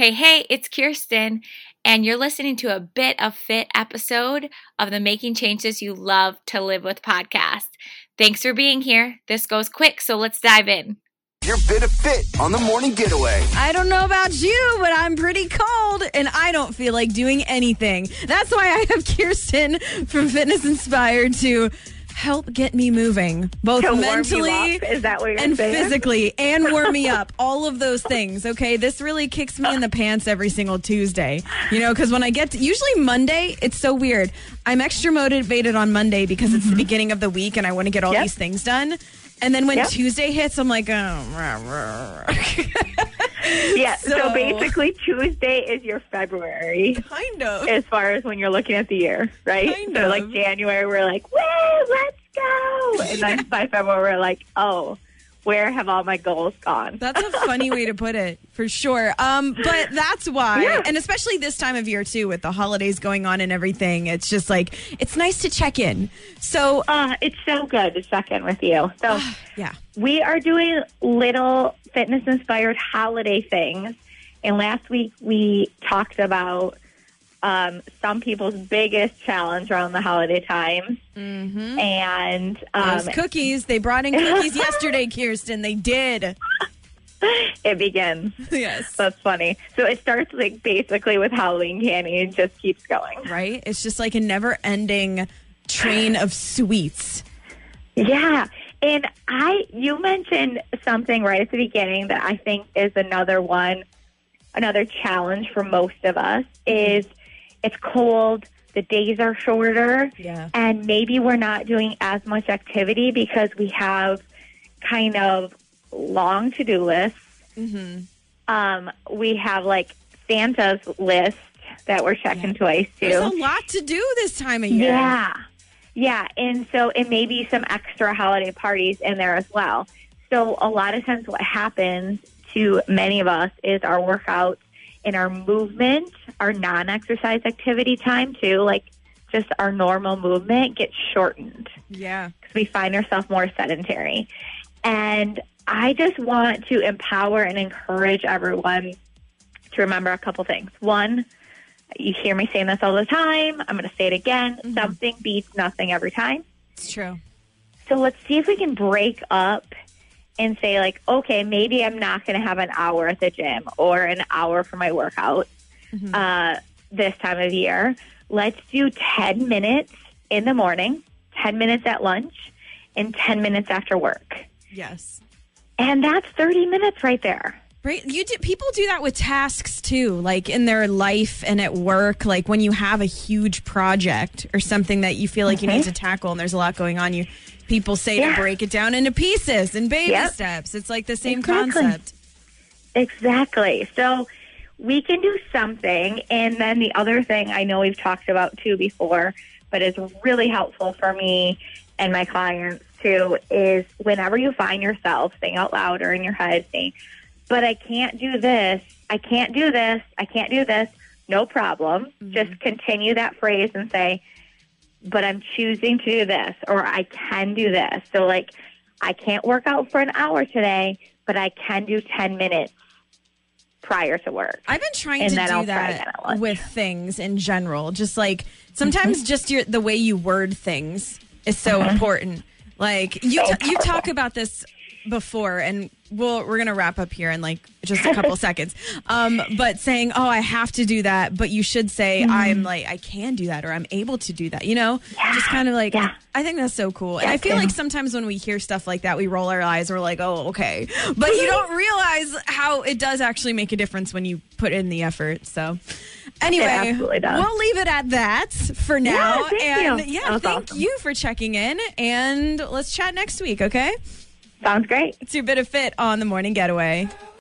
Hey, hey, it's Kirsten, and you're listening to a bit of fit episode of the Making Changes You Love to Live with podcast. Thanks for being here. This goes quick, so let's dive in. Your bit of fit on the morning getaway. I don't know about you, but I'm pretty cold and I don't feel like doing anything. That's why I have Kirsten from Fitness Inspired to help get me moving, both To mentally? Is that what you're and saying? physically, and warm me up. All of those things. Okay, this really kicks me in the pants every single Tuesday. You know, because when I get to usually Monday, it's so weird. I'm extra motivated on Monday because it's the beginning of the week and I want to get all Mm-hmm. Yep. these things done. And then when Yep. Tuesday hits, I'm like, oh, rah, rah, rah. Yeah. So, So- basically, Tuesday is your February kind of. as far as when you're looking at the year, right? Kind so of. like January, we're like, woo, let's go, and then by February, we're like, oh, where have all my goals gone? That's a funny way to put it, for sure. Um, but that's why, Yeah. and especially this time of year too, with the holidays going on and everything, it's just like it's nice to check in. So, Uh, it's so good to check in with you. So yeah, we are doing little fitness inspired holiday things. And last week we talked about um, some people's biggest challenge around the holiday times. Mm-hmm. And um, those cookies. They brought in cookies yesterday, Kirsten. They did. it begins. Yes. That's funny. So it starts like basically with Halloween candy and just keeps going. Right? It's just like a never-ending train of sweets. Yeah. And I, you mentioned something right at the beginning that I think is another one, another challenge for most of us is it's cold, the days are shorter, Yeah. and maybe we're not doing as much activity because we have kind of long to do lists. Mm-hmm. Um, we have like Santa's list that we're checking twice too. There's a lot to do this time of year. Yeah. Yeah. And so, it may be some extra holiday parties in there as well. So, a lot of times, what happens to many of us is our workouts and our movement, our non exercise activity time, too, like just our normal movement gets shortened Yeah. because we find ourselves more sedentary. And I just want to empower and encourage everyone to remember a couple things. One, you hear me saying this all the time. I'm going to say it again. Mm-hmm. Something beats nothing every time. It's true. So let's see if we can break up and say, like, okay, maybe I'm not going to have an hour at the gym or an hour for my workout uh, this time of year. Let's do 10 minutes in the morning, 10 minutes at lunch, and 10 minutes after work. Yes. And that's 30 minutes right there. Right. You do, people do that with tasks too, like in their life and at work. Like when you have a huge project or something that you feel like you need mm-hmm. to tackle, and there's a lot going on. You people say Yeah. to break it down into pieces and baby Yep. steps. It's like the same Exactly. concept. Exactly. So we can do something. And then the other thing I know we've talked about too before, but is really helpful for me and my clients too, is whenever you find yourself saying out loud or in your head saying, but I can't do this, I can't do this, I can't do this, no problem. Mm-hmm. Just continue that phrase and say, but I'm choosing to do this or I can do this. So like I can't work out for an hour today, but I can do 10 minutes prior to work. I've been trying And to do I'll that with things in general. Just like sometimes mm-hmm. just your the way you word things is so mm-hmm. important. Like you So t- you talk about this before and we'll we're gonna wrap up here in like just a couple seconds. Um, but saying, Oh, I have to do that, but you should say I'm like I can do that or I'm able to do that, you know? Just kind of like Yeah. I think that's so cool. And I feel like sometimes when we hear stuff like that, we roll our eyes. We're like, oh, okay. But you don't realize how it does actually make a difference when you put in the effort. So, anyway, we'll leave it at that for now. thank and you. yeah, That was thank awesome. you for checking in. And let's chat next week, okay? Sounds great. It's your bit of fit on the morning getaway.